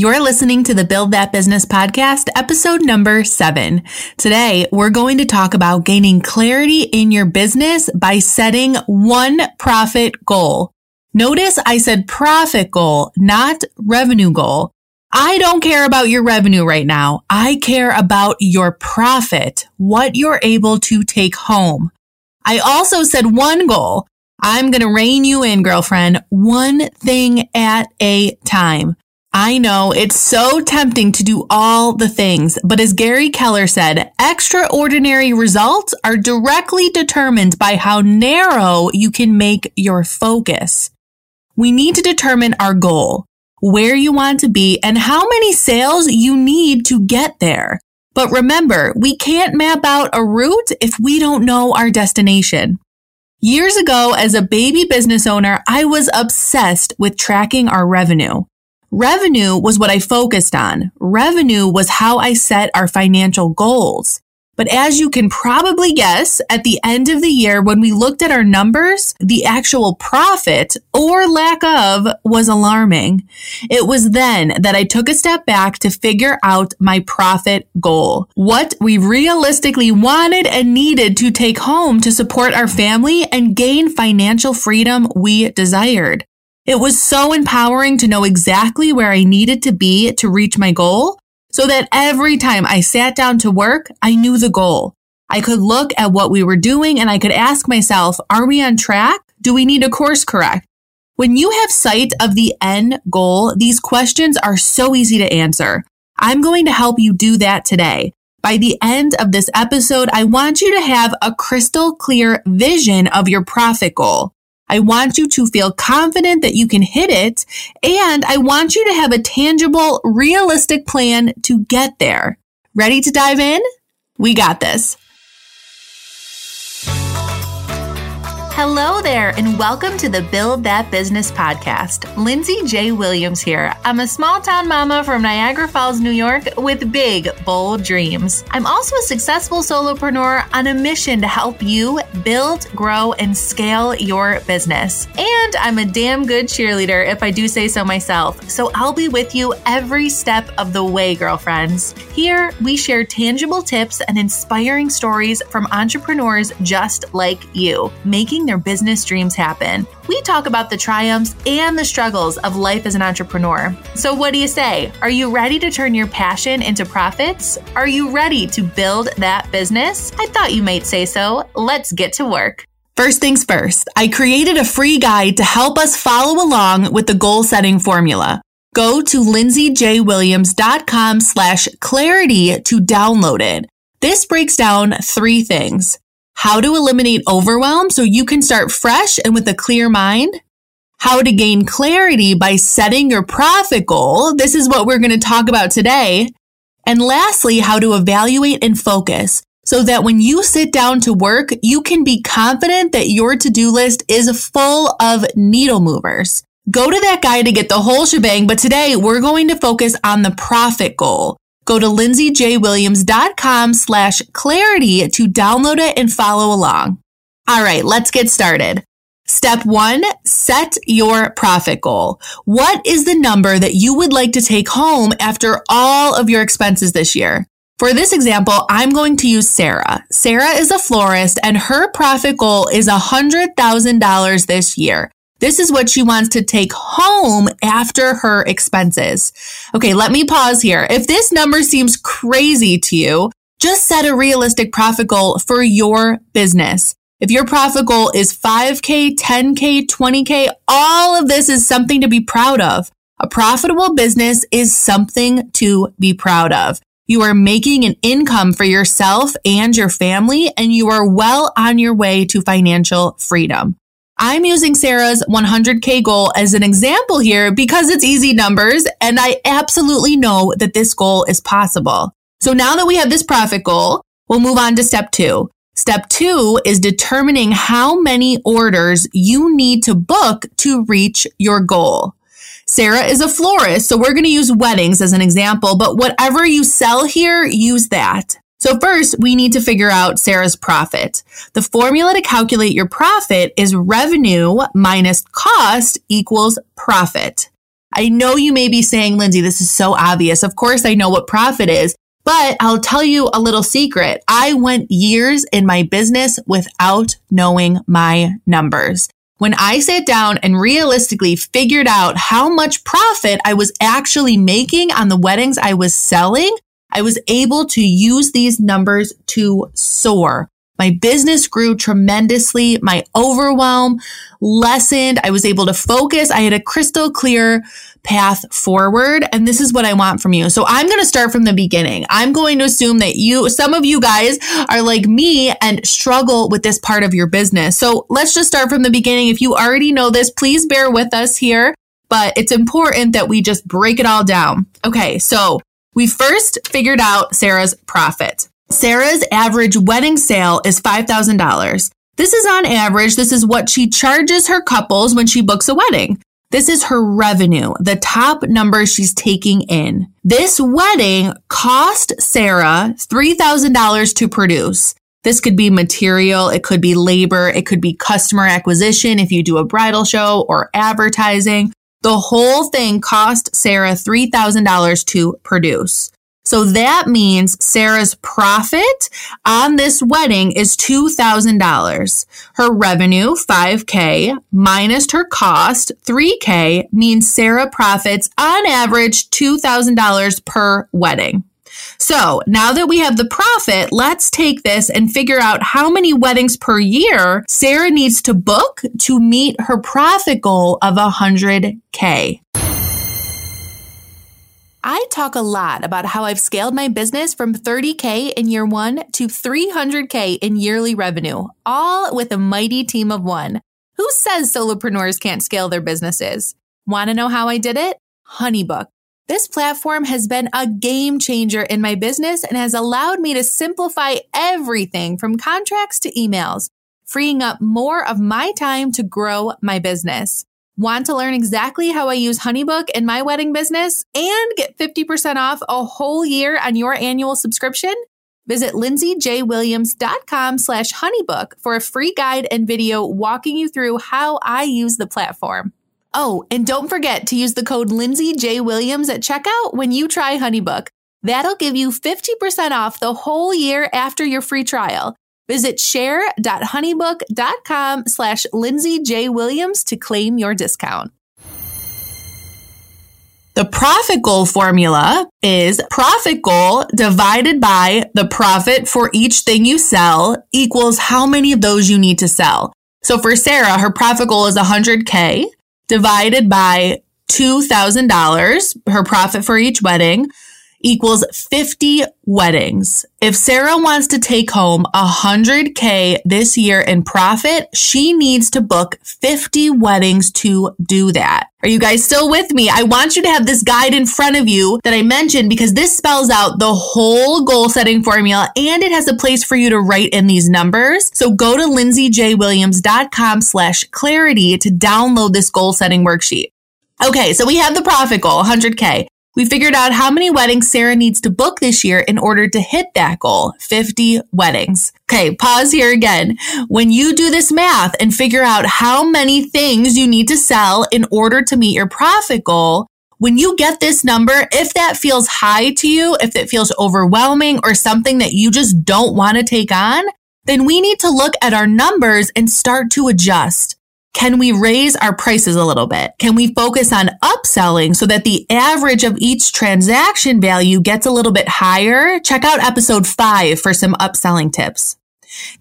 You're listening to the Build That Business podcast, episode number seven. Today, we're going to talk about gaining clarity in your business by setting one profit goal. Notice I said profit goal, not revenue goal. I don't care about your revenue right now. I care about your profit, what you're able to take home. I also said one goal. I'm going to rein you in, girlfriend, one thing at a time. I know it's so tempting to do all the things, but as Gary Keller said, extraordinary results are directly determined by how narrow you can make your focus. We need to determine our goal, where you want to be, and how many sales you need to get there. But remember, we can't map out a route if we don't know our destination. Years ago, as a baby business owner, I was obsessed with tracking our revenue. Revenue was what I focused on. Revenue was how I set our financial goals. But as you can probably guess, at the end of the year, when we looked at our numbers, the actual profit or lack of was alarming. It was then that I took a step back to figure out my profit goal. What we realistically wanted and needed to take home to support our family and gain financial freedom we desired. It was so empowering to know exactly where I needed to be to reach my goal so that every time I sat down to work, I knew the goal. I could look at what we were doing and I could ask myself, are we on track? Do we need a course correct? When you have sight of the end goal, these questions are so easy to answer. I'm going to help you do that today. By the end of this episode, I want you to have a crystal clear vision of your profit goal. I want you to feel confident that you can hit it. And I want you to have a tangible, realistic plan to get there. Ready to dive in? We got this. Hello there, and welcome to the Build That Business podcast. Lindsay J. Williams here. I'm a small town mama from Niagara Falls, New York, with big, bold dreams. I'm also a successful solopreneur on a mission to help you build, grow, and scale your business. And I'm a damn good cheerleader, if I do say so myself. So I'll be with you every step of the way, girlfriends. Here, we share tangible tips and inspiring stories from entrepreneurs just like you, making their business dreams happen. We talk about the triumphs and the struggles of life as an entrepreneur. So, what do you say? Are you ready to turn your passion into profits? Are you ready to build that business? I thought you might say so. Let's get to work. First things first, I created a free guide to help us follow along with the goal setting formula. Go to lindsayjwilliams.com slash clarity to download it. This breaks down three things how to eliminate overwhelm so you can start fresh and with a clear mind, how to gain clarity by setting your profit goal. This is what we're going to talk about today. And lastly, how to evaluate and focus so that when you sit down to work, you can be confident that your to-do list is full of needle movers. Go to that guide to get the whole shebang, but today we're going to focus on the profit goal. Go to lindsayjwilliams.com slash clarity to download it and follow along. All right, let's get started. Step one, set your profit goal. What is the number that you would like to take home after all of your expenses this year? For this example, I'm going to use Sarah. Sarah is a florist and her profit goal is $100,000 this year. This is what she wants to take home after her expenses. Okay, let me pause here. If this number seems crazy to you, just set a realistic profit goal for your business. If your profit goal is 5K, 10K, 20K, all of this is something to be proud of. A profitable business is something to be proud of. You are making an income for yourself and your family, and you are well on your way to financial freedom. I'm using Sarah's 100K goal as an example here because it's easy numbers and I absolutely know that this goal is possible. So now that we have this profit goal, we'll move on to step two. Step two is determining how many orders you need to book to reach your goal. Sarah is a florist, so we're going to use weddings as an example, but whatever you sell here, use that. So first, we need to figure out Sarah's profit. The formula to calculate your profit is revenue minus cost equals profit. I know you may be saying, Lindsay, this is so obvious. Of course, I know what profit is, but I'll tell you a little secret. I went years in my business without knowing my numbers. When I sat down and realistically figured out how much profit I was actually making on the weddings I was selling, I was able to use these numbers to soar. My business grew tremendously. My overwhelm lessened. I was able to focus. I had a crystal clear path forward. And this is what I want from you. So I'm going to start from the beginning. I'm going to assume that you, some of you guys are like me and struggle with this part of your business. So let's just start from the beginning. If you already know this, please bear with us here. But it's important that we just break it all down. Okay. So we first figured out Sarah's profit. Sarah's average wedding sale is $5,000. This is on average. This is what she charges her couples when she books a wedding. This is her revenue, the top number she's taking in. This wedding cost Sarah $3,000 to produce. This could be material, it could be labor, it could be customer acquisition if you do a bridal show or advertising. The whole thing cost Sarah $3,000 to produce. So that means Sarah's profit on this wedding is $2,000. Her revenue, 5K, minus her cost, 3K, means Sarah profits on average $2,000 per wedding. So now that we have the profit, let's take this and figure out how many weddings per year Sarah needs to book to meet her profit goal of 100K. I talk a lot about how I've scaled my business from 30K in year one to 300K in yearly revenue, all with a mighty team of one. Who says solopreneurs can't scale their businesses? Want to know how I did it? Honeybook. This platform has been a game changer in my business and has allowed me to simplify everything from contracts to emails, freeing up more of my time to grow my business. Want to learn exactly how I use Honeybook in my wedding business and get 50% off a whole year on your annual subscription? Visit lindsayjwilliams.com slash honeybook for a free guide and video walking you through how I use the platform. Oh, and don't forget to use the code Lindsay J. Williams at checkout when you try Honeybook. That'll give you 50% off the whole year after your free trial. Visit share.honeybook.com slash Lindsay J. Williams to claim your discount. The profit goal formula is profit goal divided by the profit for each thing you sell equals how many of those you need to sell. So for Sarah, her profit goal is 100K divided by $2,000, her profit for each wedding equals 50 weddings. If Sarah wants to take home 100K this year in profit, she needs to book 50 weddings to do that. Are you guys still with me? I want you to have this guide in front of you that I mentioned because this spells out the whole goal setting formula and it has a place for you to write in these numbers. So go to lindsayjwilliams.com slash clarity to download this goal setting worksheet. Okay, so we have the profit goal, 100K. We figured out how many weddings Sarah needs to book this year in order to hit that goal 50 weddings. Okay, pause here again. When you do this math and figure out how many things you need to sell in order to meet your profit goal, when you get this number, if that feels high to you, if it feels overwhelming or something that you just don't want to take on, then we need to look at our numbers and start to adjust. Can we raise our prices a little bit? Can we focus on upselling so that the average of each transaction value gets a little bit higher? Check out episode five for some upselling tips.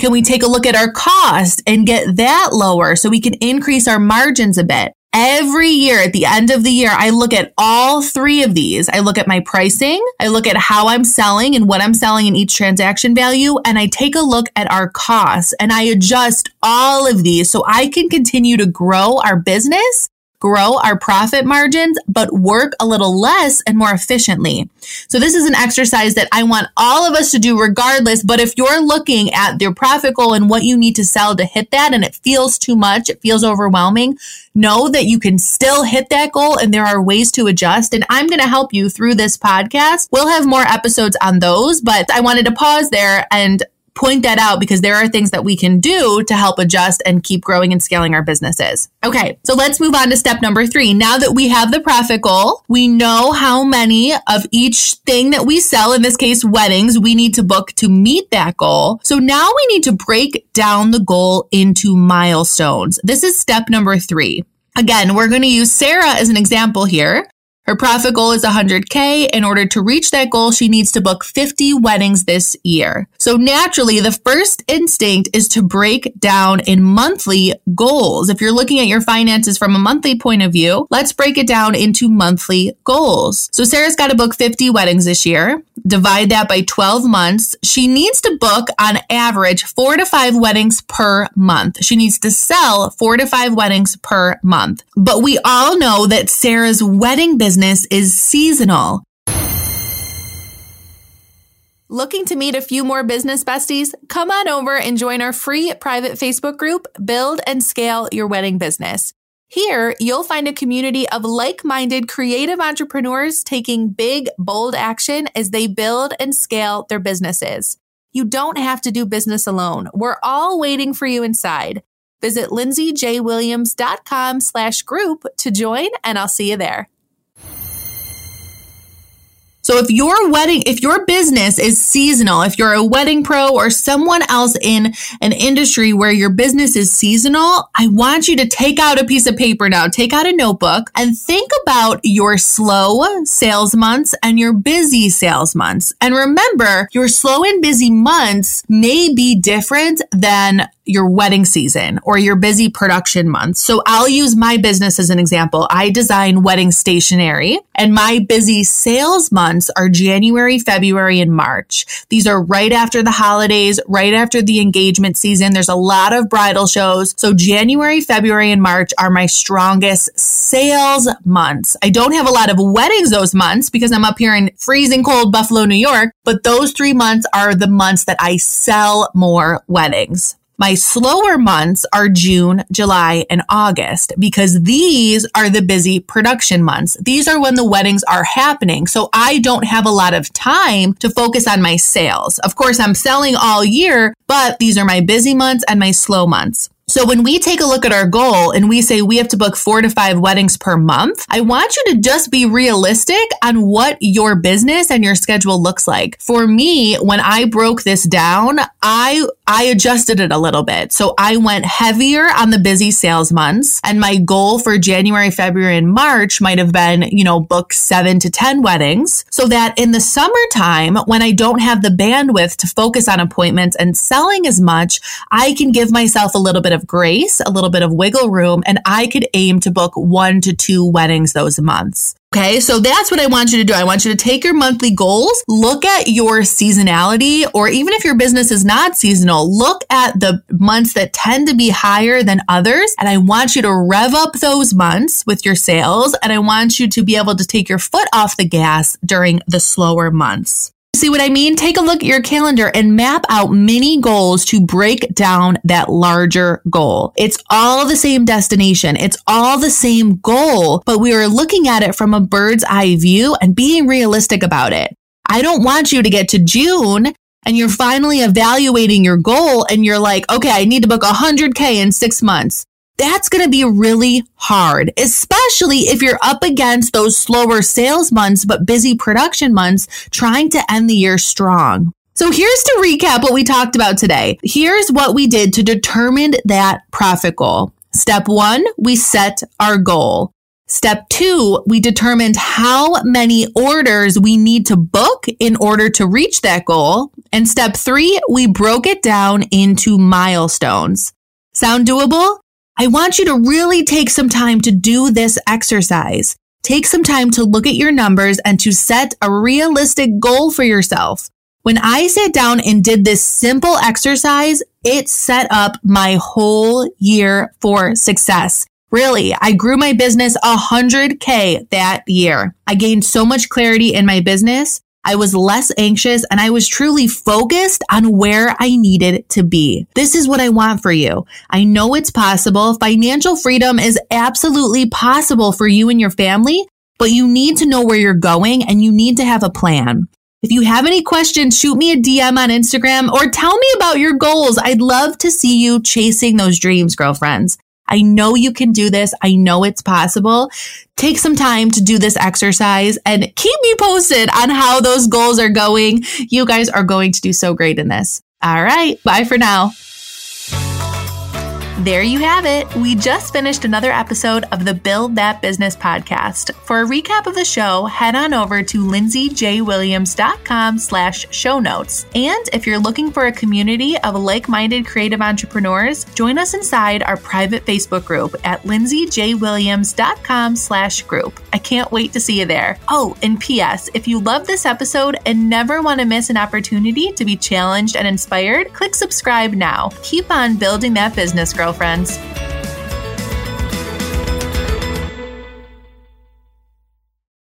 Can we take a look at our cost and get that lower so we can increase our margins a bit? Every year at the end of the year, I look at all three of these. I look at my pricing, I look at how I'm selling and what I'm selling in each transaction value, and I take a look at our costs and I adjust all of these so I can continue to grow our business grow our profit margins, but work a little less and more efficiently. So this is an exercise that I want all of us to do regardless. But if you're looking at your profit goal and what you need to sell to hit that and it feels too much, it feels overwhelming, know that you can still hit that goal and there are ways to adjust. And I'm going to help you through this podcast. We'll have more episodes on those, but I wanted to pause there and point that out because there are things that we can do to help adjust and keep growing and scaling our businesses. Okay, so let's move on to step number three. Now that we have the profit goal, we know how many of each thing that we sell, in this case, weddings, we need to book to meet that goal. So now we need to break down the goal into milestones. This is step number three. Again, we're going to use Sarah as an example here. Her profit goal is 100K. In order to reach that goal, she needs to book 50 weddings this year. So naturally, the first instinct is to break down in monthly goals. If you're looking at your finances from a monthly point of view, let's break it down into monthly goals. So Sarah's got to book 50 weddings this year. Divide that by 12 months. She needs to book on average four to five weddings per month. She needs to sell four to five weddings per month. But we all know that Sarah's wedding business business is seasonal. Looking to meet a few more business besties? Come on over and join our free private Facebook group, Build and Scale Your Wedding Business. Here, you'll find a community of like minded creative entrepreneurs taking big, bold action as they build and scale their businesses. You don't have to do business alone. We're all waiting for you inside. Visit lindsayjwilliams.com slash group to join, and I'll see you there. So if your wedding, if your business is seasonal, if you're a wedding pro or someone else in an industry where your business is seasonal, I want you to take out a piece of paper now, take out a notebook and think about your slow sales months and your busy sales months. And remember, your slow and busy months may be different than your wedding season or your busy production months. So I'll use my business as an example. I design wedding stationery and my busy sales months are January, February, and March. These are right after the holidays, right after the engagement season. There's a lot of bridal shows. So January, February, and March are my strongest sales months. I don't have a lot of weddings those months because I'm up here in freezing cold Buffalo, New York, but those three months are the months that I sell more weddings. My slower months are June, July, and August because these are the busy production months. These are when the weddings are happening. So I don't have a lot of time to focus on my sales. Of course, I'm selling all year, but these are my busy months and my slow months. So when we take a look at our goal and we say we have to book four to five weddings per month, I want you to just be realistic on what your business and your schedule looks like. For me, when I broke this down, I I adjusted it a little bit. So I went heavier on the busy sales months and my goal for January, February, and March might have been, you know, book seven to 10 weddings so that in the summertime, when I don't have the bandwidth to focus on appointments and selling as much, I can give myself a little bit of grace, a little bit of wiggle room, and I could aim to book one to two weddings those months. Okay, so that's what I want you to do. I want you to take your monthly goals, look at your seasonality, or even if your business is not seasonal, look at the months that tend to be higher than others. And I want you to rev up those months with your sales. And I want you to be able to take your foot off the gas during the slower months. See what I mean? Take a look at your calendar and map out mini goals to break down that larger goal. It's all the same destination. It's all the same goal, but we are looking at it from a bird's eye view and being realistic about it. I don't want you to get to June and you're finally evaluating your goal and you're like, okay, I need to book 100K in six months that's going to be really hard, especially if you're up against those slower sales months, but busy production months trying to end the year strong. So here's to recap what we talked about today. Here's what we did to determine that profit goal. Step one, we set our goal. Step two, we determined how many orders we need to book in order to reach that goal. And step three, we broke it down into milestones. Sound doable? I want you to really take some time to do this exercise. Take some time to look at your numbers and to set a realistic goal for yourself. When I sat down and did this simple exercise, it set up my whole year for success. Really, I grew my business 100K that year. I gained so much clarity in my business. I was less anxious and I was truly focused on where I needed to be. This is what I want for you. I know it's possible. Financial freedom is absolutely possible for you and your family, but you need to know where you're going and you need to have a plan. If you have any questions, shoot me a DM on Instagram or tell me about your goals. I'd love to see you chasing those dreams, girlfriends. I know you can do this. I know it's possible. Take some time to do this exercise and keep me posted on how those goals are going. You guys are going to do so great in this. All right. Bye for now. There you have it. We just finished another episode of the Build That Business podcast. For a recap of the show, head on over to lindsayjwilliams.com slash show notes. And if you're looking for a community of like-minded creative entrepreneurs, join us inside our private Facebook group at lindsayjwilliams.com slash group. I can't wait to see you there. Oh, and P.S. If you love this episode and never want to miss an opportunity to be challenged and inspired, click subscribe now. Keep on building that business, girl girlfriends.